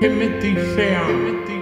Que me dice, me.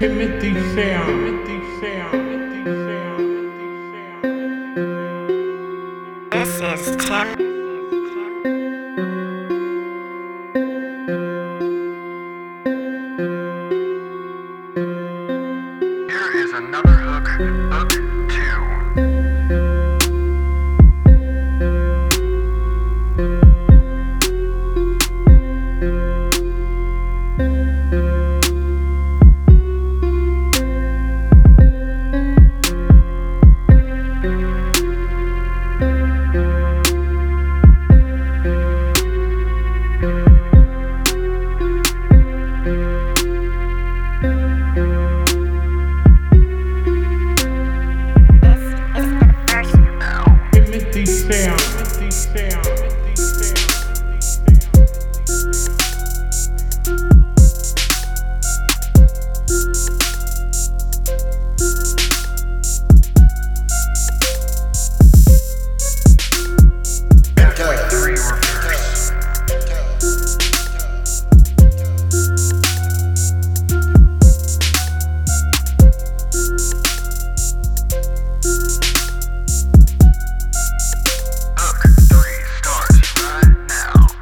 Timothy Sam. Timothy Sam. This is Tim. Here is another hook. Hook.